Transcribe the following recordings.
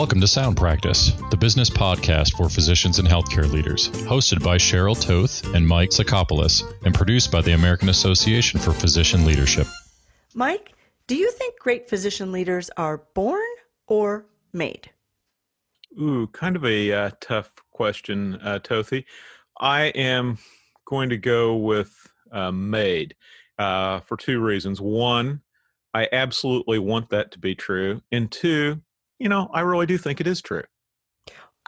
Welcome to Sound Practice, the business podcast for physicians and healthcare leaders, hosted by Cheryl Toth and Mike Sacopulos, and produced by the American Association for Physician Leadership. Mike, do you think great physician leaders are born or made? Ooh, kind of a uh, tough question, uh, Tothi. I am going to go with uh, made uh, for two reasons. One, I absolutely want that to be true. And two, you know, I really do think it is true.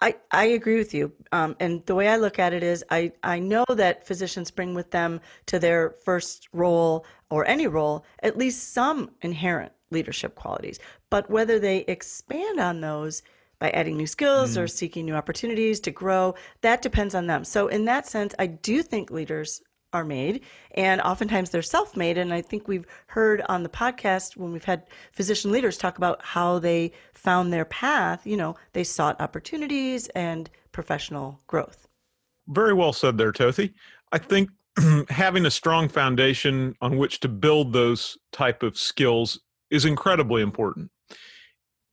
I, I agree with you. Um, and the way I look at it is I, I know that physicians bring with them to their first role or any role at least some inherent leadership qualities. But whether they expand on those by adding new skills mm. or seeking new opportunities to grow, that depends on them. So, in that sense, I do think leaders are made and oftentimes they're self-made. And i think we've heard on the podcast when we've had physician leaders talk about how they found their path you know they sought opportunities and professional growth. Very well said there Tothi. i think having a strong foundation on which to build those type of skills is incredibly important.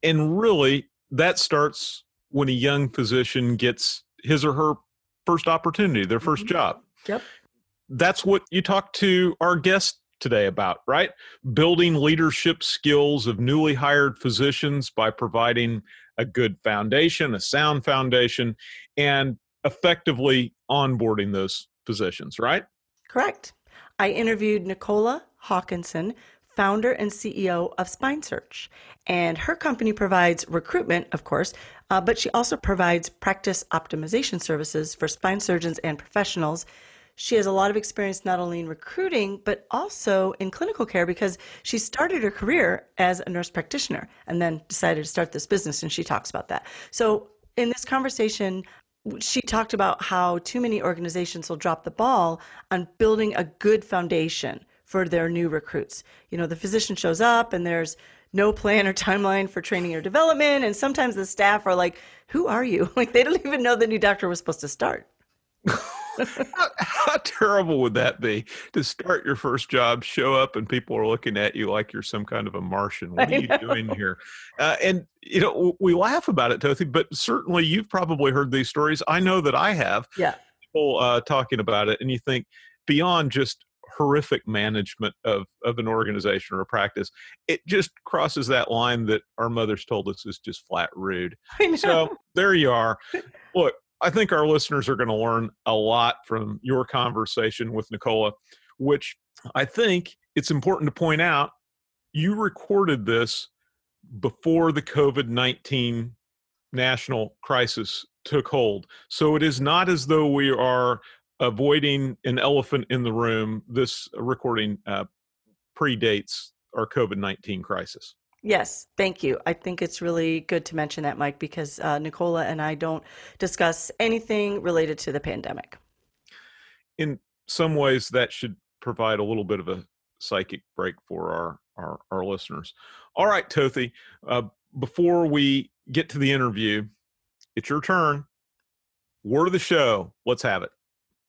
And really that starts when a young physician gets his or her first opportunity their 1st mm-hmm. job. Yep that's what you talked to our guest today about, right? Building leadership skills of newly hired physicians by providing a good foundation, a sound foundation, and effectively onboarding those physicians, right? Correct. I interviewed Nicola Hawkinson, founder and CEO of Spine Search. And her company provides recruitment, of course, uh, but she also provides practice optimization services for spine surgeons and professionals she has a lot of experience not only in recruiting, but also in clinical care because she started her career as a nurse practitioner and then decided to start this business. And she talks about that. So, in this conversation, she talked about how too many organizations will drop the ball on building a good foundation for their new recruits. You know, the physician shows up and there's no plan or timeline for training or development. And sometimes the staff are like, Who are you? Like, they don't even know the new doctor was supposed to start. how, how, terrible would that be to start your first job, show up, and people are looking at you like you're some kind of a Martian? What are you doing here? Uh, and you know, we laugh about it, Tothi, but certainly you've probably heard these stories. I know that I have. Yeah. People uh, talking about it, and you think beyond just horrific management of, of an organization or a practice, it just crosses that line that our mothers told us is just flat rude. So there you are. Look, I think our listeners are going to learn a lot from your conversation with Nicola, which I think it's important to point out you recorded this before the COVID 19 national crisis took hold. So it is not as though we are avoiding an elephant in the room. This recording uh, predates our COVID 19 crisis. Yes, thank you. I think it's really good to mention that, Mike, because uh, Nicola and I don't discuss anything related to the pandemic. In some ways, that should provide a little bit of a psychic break for our our, our listeners. All right, Tothi, uh, before we get to the interview, it's your turn. Word of the show. Let's have it.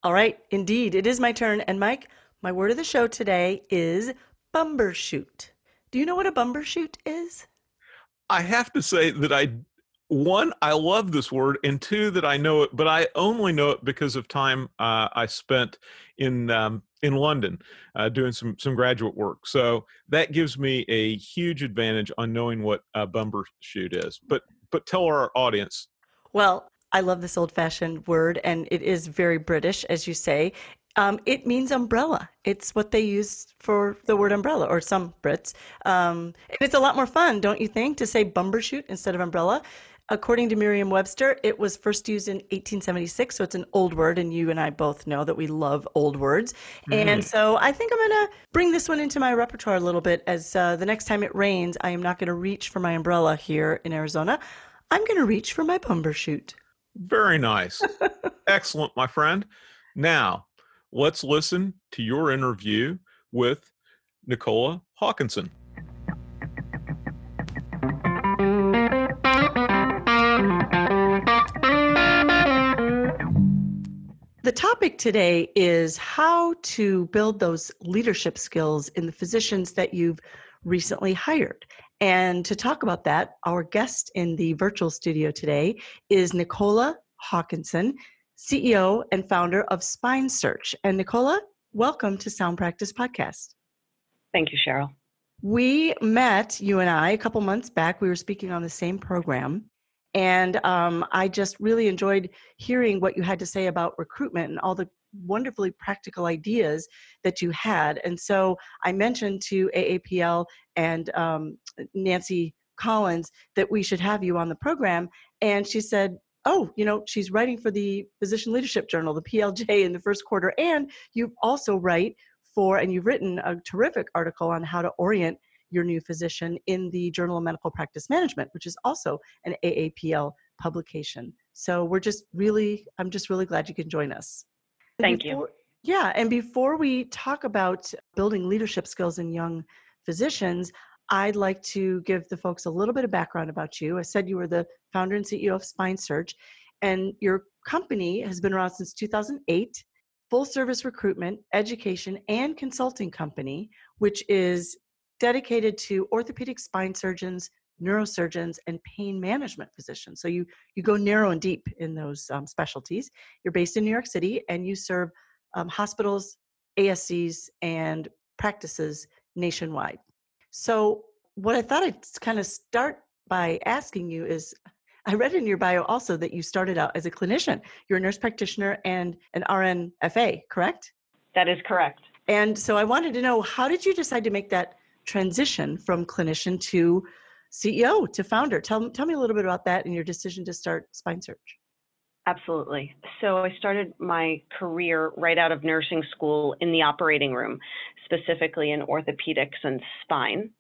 All right, indeed, it is my turn. And Mike, my word of the show today is bumbershoot. Do you know what a bumbershoot is? I have to say that I one I love this word, and two that I know it, but I only know it because of time uh, I spent in um, in London uh, doing some some graduate work. So that gives me a huge advantage on knowing what a bumbershoot is. But but tell our audience. Well, I love this old fashioned word, and it is very British, as you say. Um, it means umbrella. It's what they use for the word umbrella, or some Brits. Um, and it's a lot more fun, don't you think, to say bumbershoot instead of umbrella? According to Merriam Webster, it was first used in 1876, so it's an old word, and you and I both know that we love old words. Mm. And so I think I'm going to bring this one into my repertoire a little bit as uh, the next time it rains, I am not going to reach for my umbrella here in Arizona. I'm going to reach for my bumbershoot. Very nice. Excellent, my friend. Now, let's listen to your interview with Nicola Hawkinson. The topic today is how to build those leadership skills in the physicians that you've recently hired. And to talk about that, our guest in the virtual studio today is Nicola Hawkinson, CEO and founder of Spine Search. And Nicola, welcome to Sound Practice Podcast. Thank you, Cheryl. We met, you and I, a couple months back. We were speaking on the same program. And um, I just really enjoyed hearing what you had to say about recruitment and all the wonderfully practical ideas that you had. And so I mentioned to AAPL and um, Nancy Collins that we should have you on the program. And she said, Oh, you know, she's writing for the Physician Leadership Journal, the PLJ, in the first quarter. And you also write for, and you've written a terrific article on how to orient your new physician in the Journal of Medical Practice Management, which is also an AAPL publication. So we're just really, I'm just really glad you can join us. Thank before, you. Yeah, and before we talk about building leadership skills in young physicians, I'd like to give the folks a little bit of background about you. I said you were the founder and CEO of Spine Search, and your company has been around since 2008 full service recruitment, education, and consulting company, which is dedicated to orthopedic spine surgeons, neurosurgeons, and pain management physicians. So you you go narrow and deep in those um, specialties. You're based in New York City, and you serve um, hospitals, ASCs, and practices nationwide. So what I thought I'd kind of start by asking you is I read in your bio also that you started out as a clinician. You're a nurse practitioner and an RNFA, correct? That is correct. And so I wanted to know how did you decide to make that transition from clinician to CEO to founder? Tell, tell me a little bit about that and your decision to start Spine Search. Absolutely. So I started my career right out of nursing school in the operating room, specifically in orthopedics and spine.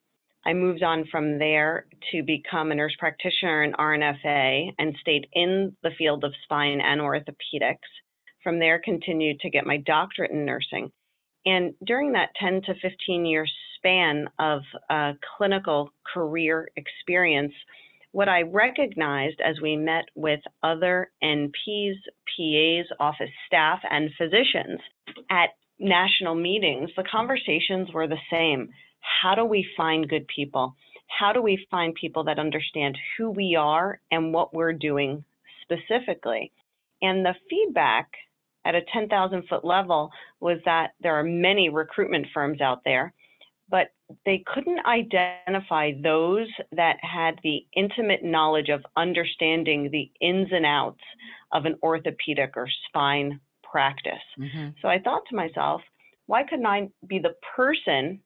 I moved on from there to become a nurse practitioner in RNFA and stayed in the field of spine and orthopedics. From there, continued to get my doctorate in nursing. And during that 10 to 15 year span of uh, clinical career experience, what I recognized as we met with other NPs, PAs, office staff, and physicians at national meetings, the conversations were the same. How do we find good people? How do we find people that understand who we are and what we're doing specifically? And the feedback at a 10,000 foot level was that there are many recruitment firms out there but they couldn't identify those that had the intimate knowledge of understanding the ins and outs of an orthopedic or spine practice. Mm-hmm. So I thought to myself, why couldn't I be the person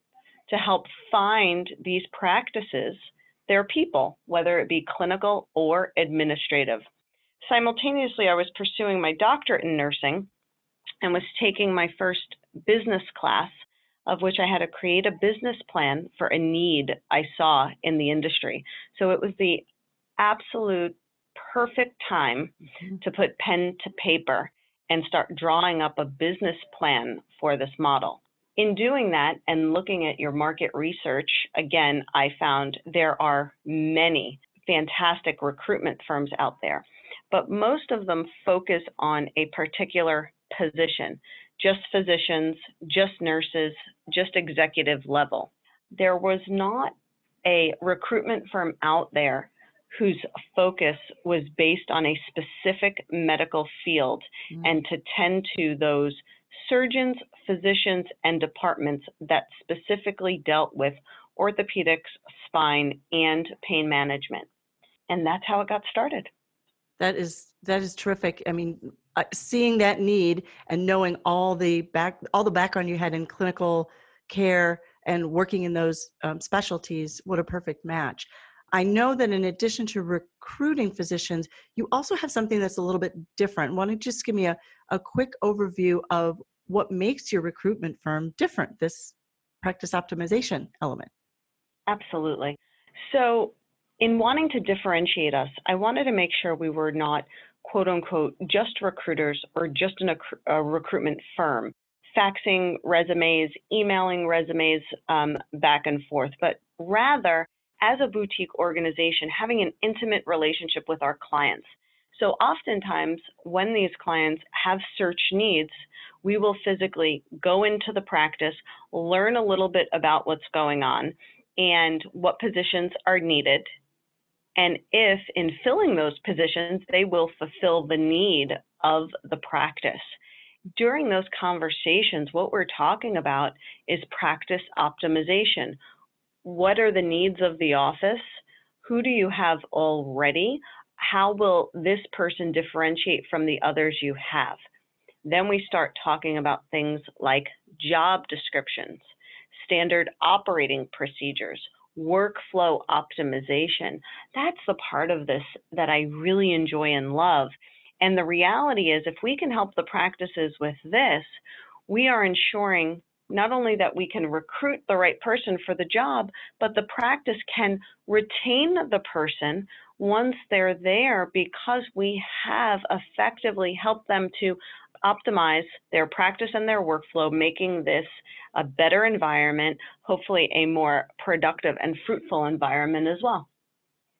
to help find these practices, their people, whether it be clinical or administrative? Simultaneously, I was pursuing my doctorate in nursing and was taking my first business class of which I had to create a business plan for a need I saw in the industry. So it was the absolute perfect time mm-hmm. to put pen to paper and start drawing up a business plan for this model. In doing that and looking at your market research, again, I found there are many fantastic recruitment firms out there, but most of them focus on a particular position just physicians, just nurses, just executive level. There was not a recruitment firm out there whose focus was based on a specific medical field mm-hmm. and to tend to those surgeons, physicians, and departments that specifically dealt with orthopedics, spine, and pain management. And that's how it got started. That is that is terrific. I mean, uh, seeing that need and knowing all the back all the background you had in clinical care and working in those um, specialties what a perfect match. I know that in addition to recruiting physicians you also have something that's a little bit different. Why don't you just give me a, a quick overview of what makes your recruitment firm different this practice optimization element? Absolutely. So in wanting to differentiate us, I wanted to make sure we were not quote unquote just recruiters or just an, a recruitment firm, faxing resumes, emailing resumes um, back and forth, but rather as a boutique organization, having an intimate relationship with our clients. So oftentimes, when these clients have search needs, we will physically go into the practice, learn a little bit about what's going on and what positions are needed. And if in filling those positions, they will fulfill the need of the practice. During those conversations, what we're talking about is practice optimization. What are the needs of the office? Who do you have already? How will this person differentiate from the others you have? Then we start talking about things like job descriptions, standard operating procedures, workflow optimization. That's the part of this that I really enjoy and love. And the reality is, if we can help the practices with this, we are ensuring not only that we can recruit the right person for the job, but the practice can retain the person once they're there because we have effectively helped them to optimize their practice and their workflow, making this a better environment, hopefully a more productive and fruitful environment as well.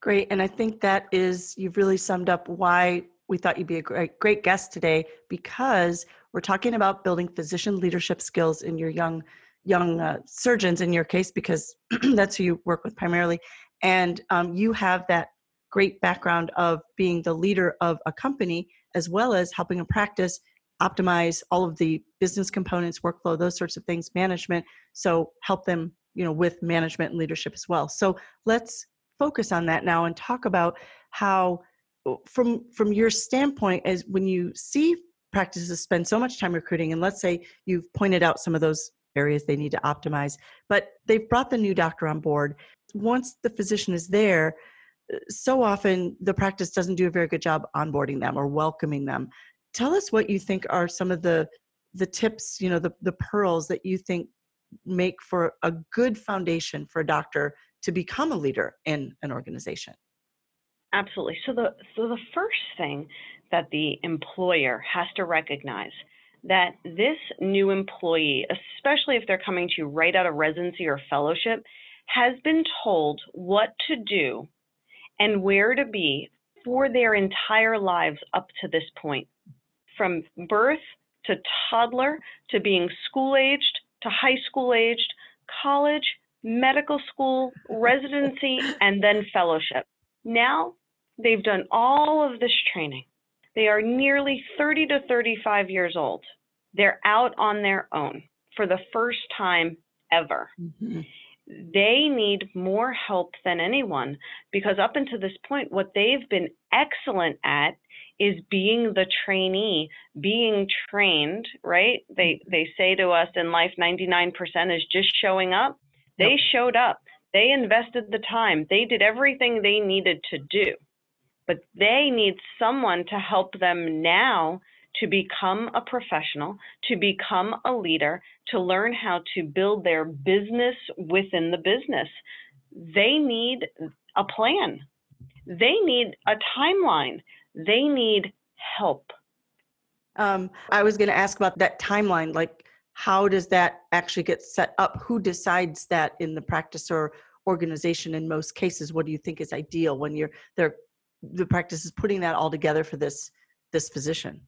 Great. And I think that is, you've really summed up why we thought you'd be a great, great guest today because we're talking about building physician leadership skills in your young young uh, surgeons in your case because that's who you work with primarily and um, you have that great background of being the leader of a company as well as helping a practice optimize all of the business components workflow those sorts of things management so help them you know with management and leadership as well. So let's focus on that now and talk about how uh, from from your standpoint as when you see practices spend so much time recruiting and let's say you've pointed out some of those areas they need to optimize but they've brought the new doctor on board. Once the physician is there uh, so often the practice doesn't do a very good job onboarding them or welcoming them tell us what you think are some of the the tips you know the, the pearls that you think make for a good foundation for a doctor to become a leader in an organization? Absolutely. So the so the first thing that the employer has to recognize that this new employee especially if they're coming to you right out of residency or fellowship has been told what to do and where to be for their entire lives up to this point from birth to toddler to being school aged to high school aged, college, medical school, residency, and then fellowship. Now they've done all of this training. They are nearly 30 to 35 years old. They're out on their own for the first time ever. Mm-hmm. They need more help than anyone because up until this point, what they've been excellent at is being the trainee, being trained, right? They mm-hmm. they say to us in life 99% is just showing up. They yep. showed up. They invested the time. They did everything they needed to do. But they need someone to help them now to become a professional, to become a leader, to learn how to build their business within the business. They need a plan. They need a timeline they need help. Um, I was going to ask about that timeline. Like, how does that actually get set up? Who decides that in the practice or organization? In most cases, what do you think is ideal when you're there? The practice is putting that all together for this this physician.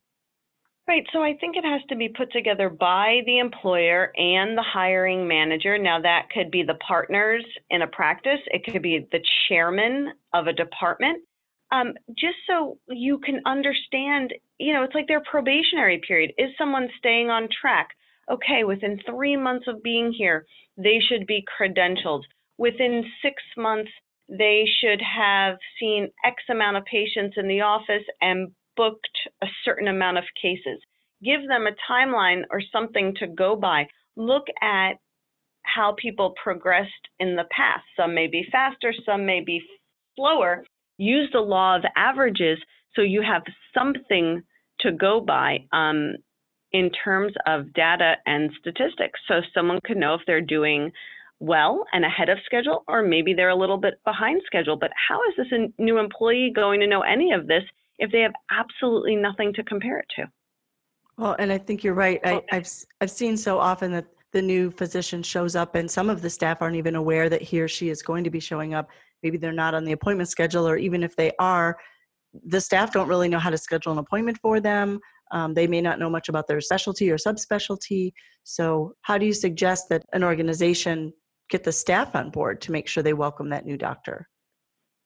Right. So I think it has to be put together by the employer and the hiring manager. Now, that could be the partners in a practice, it could be the chairman of a department, um, just so you can understand, you know, it's like their probationary period. Is someone staying on track? Okay, within three months of being here, they should be credentialed. Within six months, they should have seen X amount of patients in the office and booked a certain amount of cases. Give them a timeline or something to go by. Look at how people progressed in the past. Some may be faster, some may be slower, use the law of averages so you have something to go by um, in terms of data and statistics. So someone could know if they're doing well and ahead of schedule, or maybe they're a little bit behind schedule. But how is this new employee going to know any of this if they have absolutely nothing to compare it to? Well, and I think you're right. I, have I've seen so often that the new physician shows up, and some of the staff aren't even aware that he or she is going to be showing up maybe they're not on the appointment schedule or even if they are the staff don't really know how to schedule an appointment for them. Um, they may not know much about their specialty or subspecialty. So, how do you suggest that an organization get the staff on board to make sure they welcome that new doctor?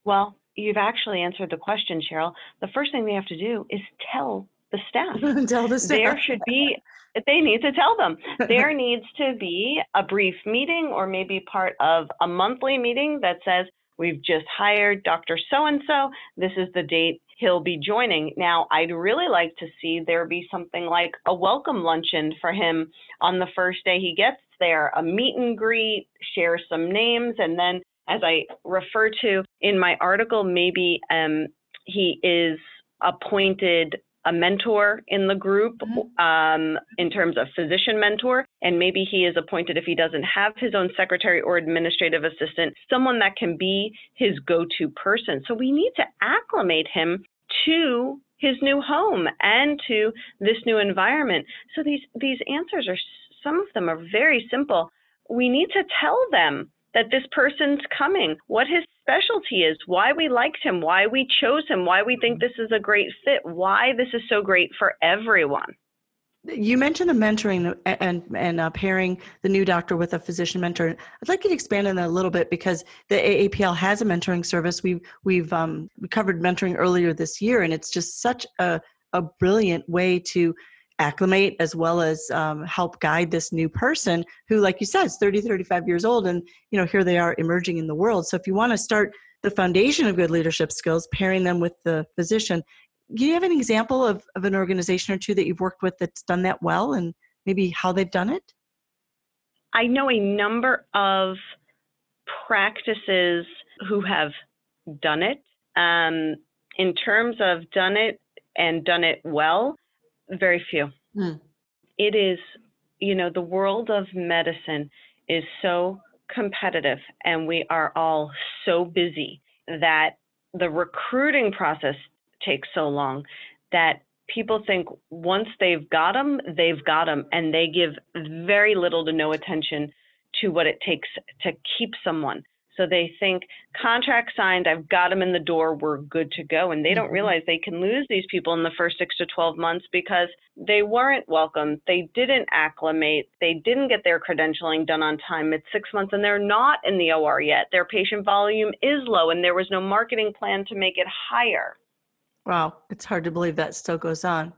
Well, you've actually answered the question, Cheryl. The first thing they have to do is tell the staff. tell the staff. There should be, they need to tell them. There needs to be a brief meeting or maybe part of a monthly meeting that says, We've just hired Dr. So and so. This is the date he'll be joining. Now, I'd really like to see there be something like a welcome luncheon for him on the first day he gets there, a meet and greet, share some names, and then as I refer to in my article, maybe um, he is appointed a mentor in the group mm-hmm. um, in terms of physician mentor, and maybe he is appointed if he doesn't have his own secretary or administrative assistant, someone that can be his go to person. So we need to acclimate him to his new home and to this new environment. So these these answers are some of them are very simple. We need to tell them that this person's coming, what his specialty is, why we liked him, why we chose him, why we think this is a great fit, why this is so great for everyone. You mentioned the mentoring and and uh, pairing the new doctor with a physician mentor. I'd like you to expand on that a little bit because the AAPL has a mentoring service. We've we've um, we covered mentoring earlier this year, and it's just such a a brilliant way to acclimate as well as um, help guide this new person who like you said is 30 35 years old and you know here they are emerging in the world. So if you want to start the foundation of good leadership skills pairing them with the physician do you have an example of, of an organization or two that you've worked with that's done that well and maybe how they've done it? I know a number of practices who have done it. Um, in terms of done it and done it well very few. Mm. It is, you know, the world of medicine is so competitive and we are all so busy that the recruiting process takes so long that people think once they've got them, they've got them, and they give very little to no attention to what it takes to keep someone. So they think contract signed, I've got them in the door, we're good to go. And they don't mm-hmm. realize they can lose these people in the first six to 12 months because they weren't welcome. They didn't acclimate. They didn't get their credentialing done on time. It's six months and they're not in the OR yet. Their patient volume is low and there was no marketing plan to make it higher. Wow, it's hard to believe that still goes on.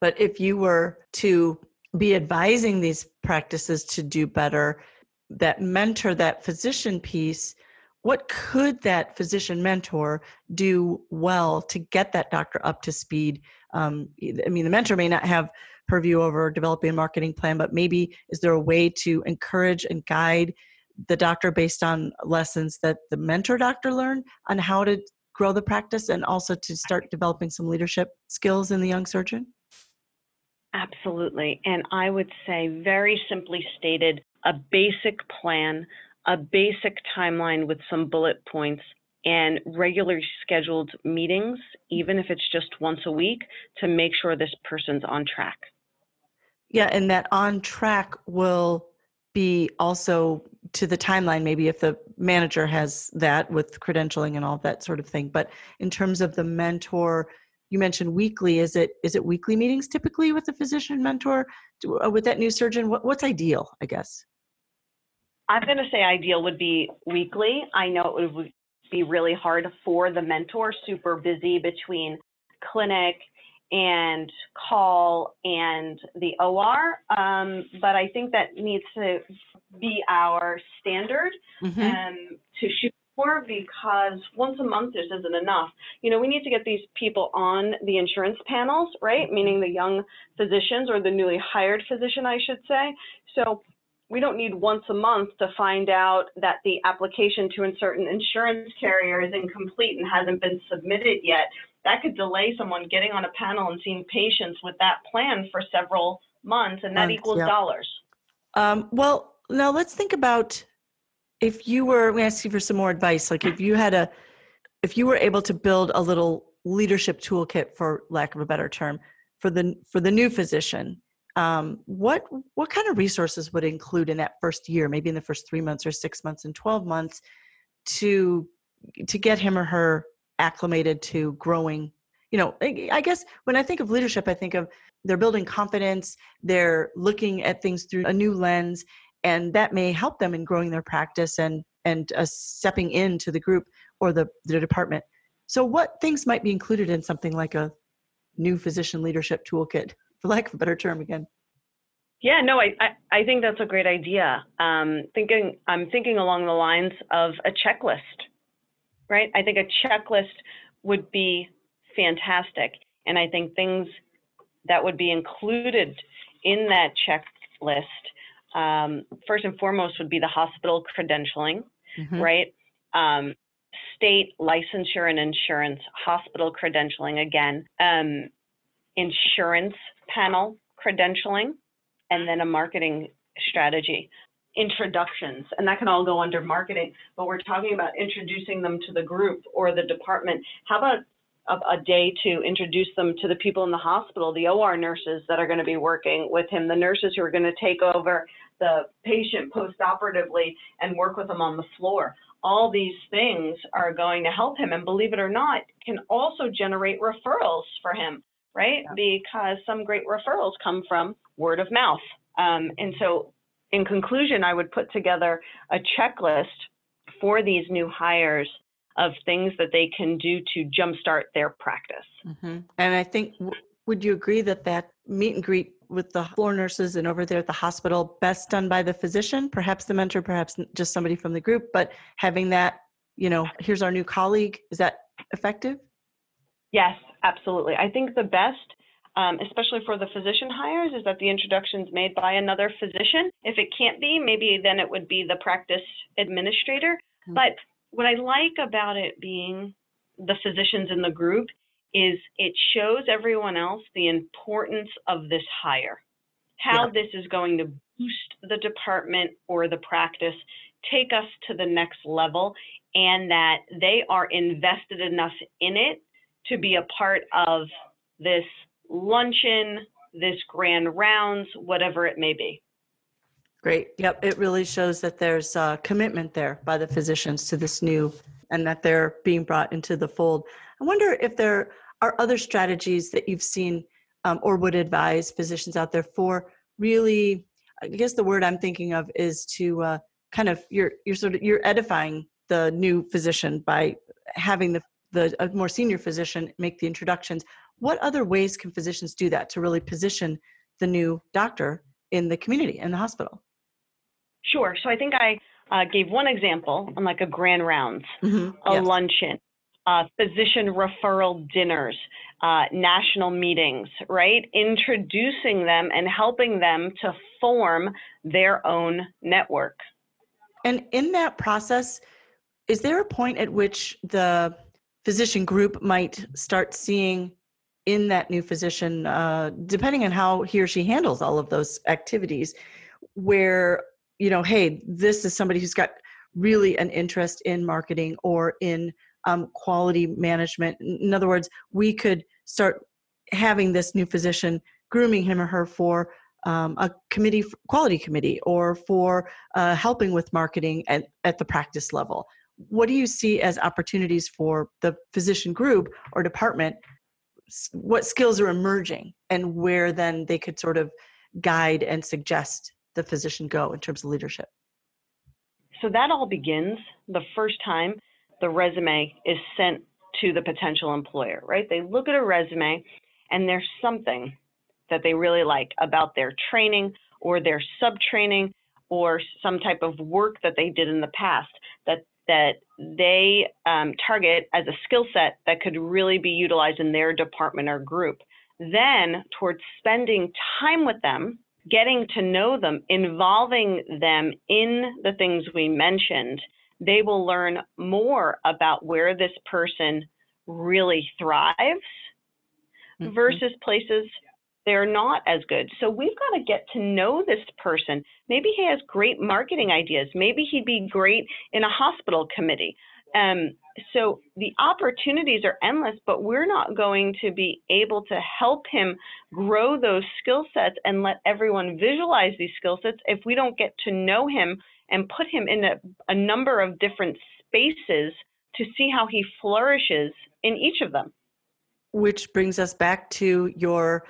But if you were to be advising these practices to do better, that mentor, that physician piece, what could that physician mentor do well to get that doctor up to speed? Um, i mean the mentor may not have purview over developing a marketing plan but maybe is there a way to encourage and guide the doctor based on lessons that the mentor doctor learned on how to grow the practice and also to start developing some leadership skills in the young surgeon? Absolutely. And i would say very simply stated a basic plan a basic timeline with some bullet points and regularly scheduled meetings, even if it's just once a week, to make sure this person's on track. Yeah, and that on track will be also to the timeline, maybe if the manager has that with credentialing and all that sort of thing. But in terms of the mentor, you mentioned weekly. Is it is it weekly meetings typically with the physician mentor uh, with that new surgeon? What, what's ideal, I guess? I'm going to say ideal would be weekly. I know it would be really hard for the mentor, super busy between clinic and call and the OR. Um, but I think that needs to be our standard mm-hmm. um, to shoot for because once a month just isn't enough. You know, we need to get these people on the insurance panels, right? Mm-hmm. Meaning the young physicians or the newly hired physician, I should say. So we don't need once a month to find out that the application to insert an insurance carrier is incomplete and hasn't been submitted yet. That could delay someone getting on a panel and seeing patients with that plan for several months, and that months, equals yeah. dollars. Um, well, now let's think about if you were. We ask you for some more advice. Like if you had a, if you were able to build a little leadership toolkit, for lack of a better term, for the for the new physician um, what what kind of resources would include in that first year maybe in the first three months or six months and 12 months to to get him or her acclimated to growing you know, I guess when I think of leadership, I think of they're building confidence, they're looking at things through a new lens, and that may help them in growing their practice and and uh, stepping into the group or the, the department. So, what things might be included in something like a new physician leadership toolkit, for lack of a better term again? Yeah, no, I, I, I think that's a great idea. Um, thinking, I'm thinking along the lines of a checklist, right? I think a checklist would be fantastic. And I think things that would be included in that checklist, um, first and foremost, would be the hospital credentialing, mm-hmm. right? Um, state licensure and insurance, hospital credentialing again, um, insurance panel credentialing, and then a marketing strategy. Introductions, and that can all go under marketing, but we're talking about introducing them to the group or the department. How about a, a day to introduce them to the people in the hospital, the OR nurses that are going to be working with him, the nurses who are going to take over the patient post-operatively and work with them on the floor. All these things are going to help him, and believe it or not, can also generate referrals for him, right? Yeah. Because some great referrals come from word of mouth. Um, and so, in conclusion, I would put together a checklist for these new hires of things that they can do to jumpstart their practice. Mm-hmm. And I think, would you agree that that meet and greet with the floor nurses and over there at the hospital best done by the physician, perhaps the mentor, perhaps just somebody from the group, but having that, you know, here's our new colleague, is that effective? Yes, absolutely. I think the best um, especially for the physician hires, is that the introduction is made by another physician. If it can't be, maybe then it would be the practice administrator. Mm-hmm. But what I like about it being the physicians in the group is it shows everyone else the importance of this hire, how yeah. this is going to boost the department or the practice, take us to the next level, and that they are invested enough in it to be a part of this luncheon, this grand rounds, whatever it may be. Great. Yep. It really shows that there's a commitment there by the physicians to this new and that they're being brought into the fold. I wonder if there are other strategies that you've seen um, or would advise physicians out there for really, I guess the word I'm thinking of is to uh, kind of, you're, you're sort of, you're edifying the new physician by having the, the a more senior physician make the introductions. What other ways can physicians do that to really position the new doctor in the community, in the hospital? Sure. So I think I uh, gave one example on like a grand rounds, mm-hmm. a yes. luncheon, uh, physician referral dinners, uh, national meetings, right? Introducing them and helping them to form their own network. And in that process, is there a point at which the physician group might start seeing in that new physician, uh, depending on how he or she handles all of those activities, where you know, hey, this is somebody who's got really an interest in marketing or in um, quality management. In other words, we could start having this new physician grooming him or her for um, a committee, quality committee, or for uh, helping with marketing at, at the practice level. What do you see as opportunities for the physician group or department? What skills are emerging, and where then they could sort of guide and suggest the physician go in terms of leadership? So that all begins the first time the resume is sent to the potential employer, right? They look at a resume and there's something that they really like about their training or their sub training or some type of work that they did in the past that they um, target as a skill set that could really be utilized in their department or group. Then, towards spending time with them getting to know them, involving them in the things we mentioned, they will learn more about where this person really thrives mm-hmm. versus places they're not as good. So we've got to get to know this person. Maybe he has great marketing ideas. Maybe he'd be great in a hospital committee. Um, so the opportunities are endless, but we're not going to be able to help him grow those skill sets and let everyone visualize these skill sets if we don't get to know him and put him in a, a number of different spaces to see how he flourishes in each of them. which brings us back to your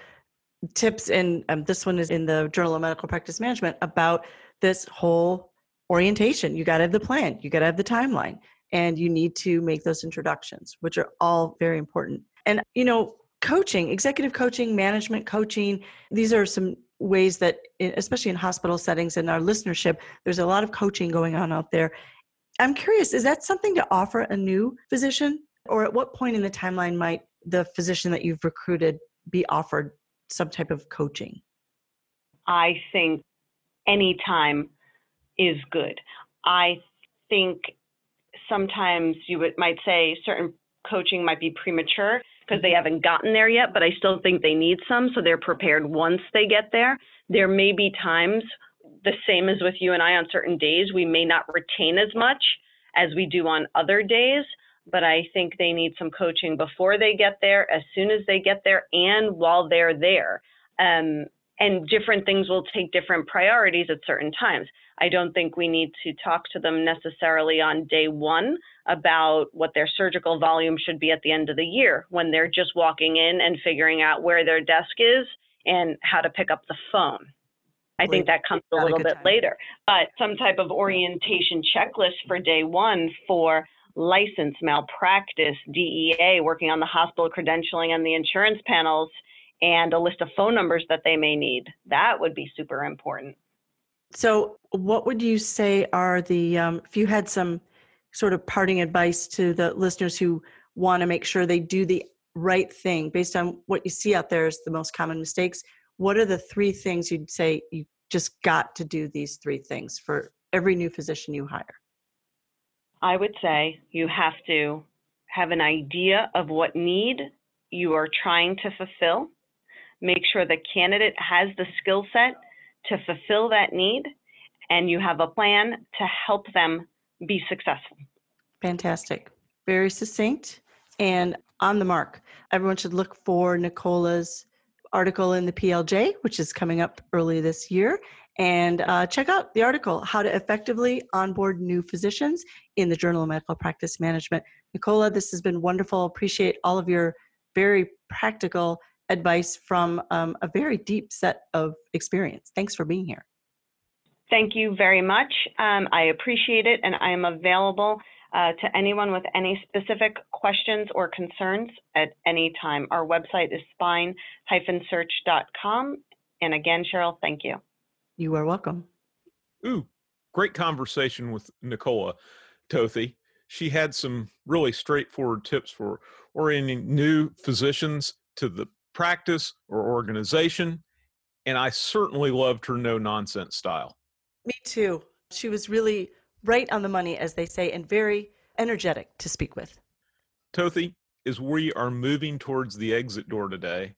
tips and um, this one is in the journal of medical practice management about this whole orientation. You got to have the plan. You got to have the timeline. And you need to make those introductions which are all very important. And you know coaching executive coaching management coaching these are some ways that especially in hospital settings and our listenership there's a lot of coaching going on out there. I'm curious is that something to offer a new physician? Or at what point in the timeline might the physician that you've recruited be offered some type of coaching? I think any time is good. I think sometimes you would, might say certain coaching might be premature because they mm-hmm. haven't gotten there yet, but I still think they need some so they're prepared once they get there. There may be times, the same as with you and I on certain days, we may not retain as much as we do on other days but I think they need some coaching before they get there, as soon as they get there, and while they're there. Um, and different things will take different priorities at certain times. I don't think we need to talk to them necessarily on day one about what their surgical volume should be at the end of the year when they're just walking in and figuring out where their desk is and how to pick up the phone. I think that comes a little bit time. later. But some type of orientation checklist for day one for license, malpractice, DEA, working on the hospital credentialing and the insurance panels, and a list of phone numbers that they may need. That would be super important. So, what would you say are the, um, if you had some sort of parting advice to the listeners who want to make sure they do the right thing based on what you see out there as the most common mistakes? What are the three things you'd say you just got to do these three things for every new physician you hire? I would say you have to have an idea of what need you are trying to fulfill. Make sure the candidate has the skill set to fulfill that need, and you have a plan to help them be successful. Fantastic. Very succinct and on the mark. Everyone should look for Nicola's article in the PLJ, which is coming up early this year, and uh, check out the article how to effectively onboard new physicians in the journal of medical practice management. Nicola this has been wonderful. Appreciate all of your very practical advice from um, a very deep set of experience. Thanks for being here. Thank you very much. Um, i appreciate it and i am available uh, to anyone with any specific questions or concerns at any time. Our website is spine-search.com and again cheryl thank you. You are welcome. Ooh, great conversation with Nicola Tothy. She had some really straightforward tips for orienting new physicians to the practice or organization. And I certainly loved her no nonsense style. Me too. She was really right on the money, as they say, and very energetic to speak with. Tothy, as we are moving towards the exit door today,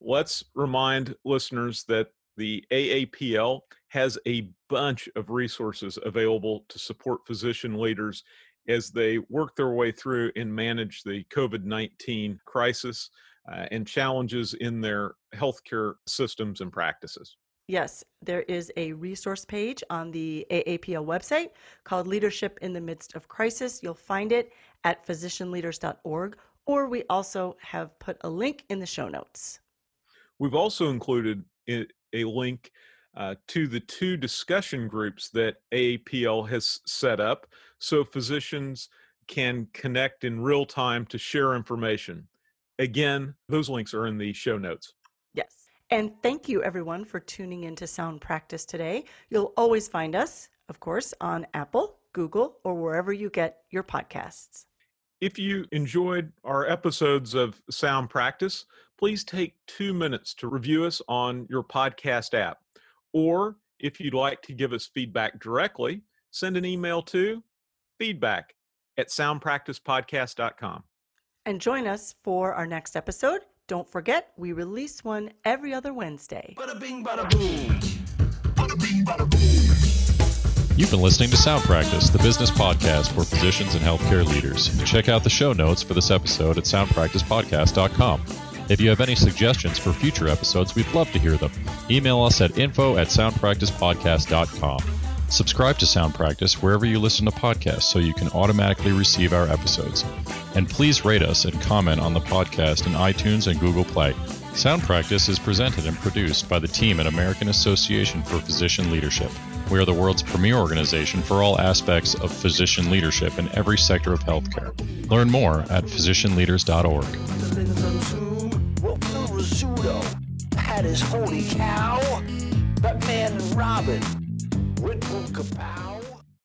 let's remind listeners that the AAPL has a bunch of resources available to support physician leaders as they work their way through and manage the COVID 19 crisis uh, and challenges in their healthcare systems and practices. Yes, there is a resource page on the AAPL website called Leadership in the Midst of Crisis. You'll find it at physicianleaders.org, or we also have put a link in the show notes. We've also included a link uh, to the two discussion groups that AAPL has set up so physicians can connect in real time to share information. Again, those links are in the show notes. Yes. And thank you, everyone, for tuning into Sound Practice today. You'll always find us, of course, on Apple, Google, or wherever you get your podcasts. If you enjoyed our episodes of Sound Practice, please take two minutes to review us on your podcast app. Or if you'd like to give us feedback directly, send an email to feedback at soundpracticepodcast.com. And join us for our next episode. Don't forget, we release one every other Wednesday. Bada bing, bada boom. Bada bing, bada boom. You've been listening to Sound Practice, the business podcast for physicians and healthcare leaders. Check out the show notes for this episode at soundpracticepodcast.com. If you have any suggestions for future episodes, we'd love to hear them. Email us at info at soundpracticepodcast.com. Subscribe to Sound Practice wherever you listen to podcasts so you can automatically receive our episodes. And please rate us and comment on the podcast in iTunes and Google Play. Sound Practice is presented and produced by the team at American Association for Physician Leadership. We are the world's premier organization for all aspects of physician leadership in every sector of healthcare. Learn more at physicianleaders.org. That is holy cow! Batman and Robin. Bull Kapow.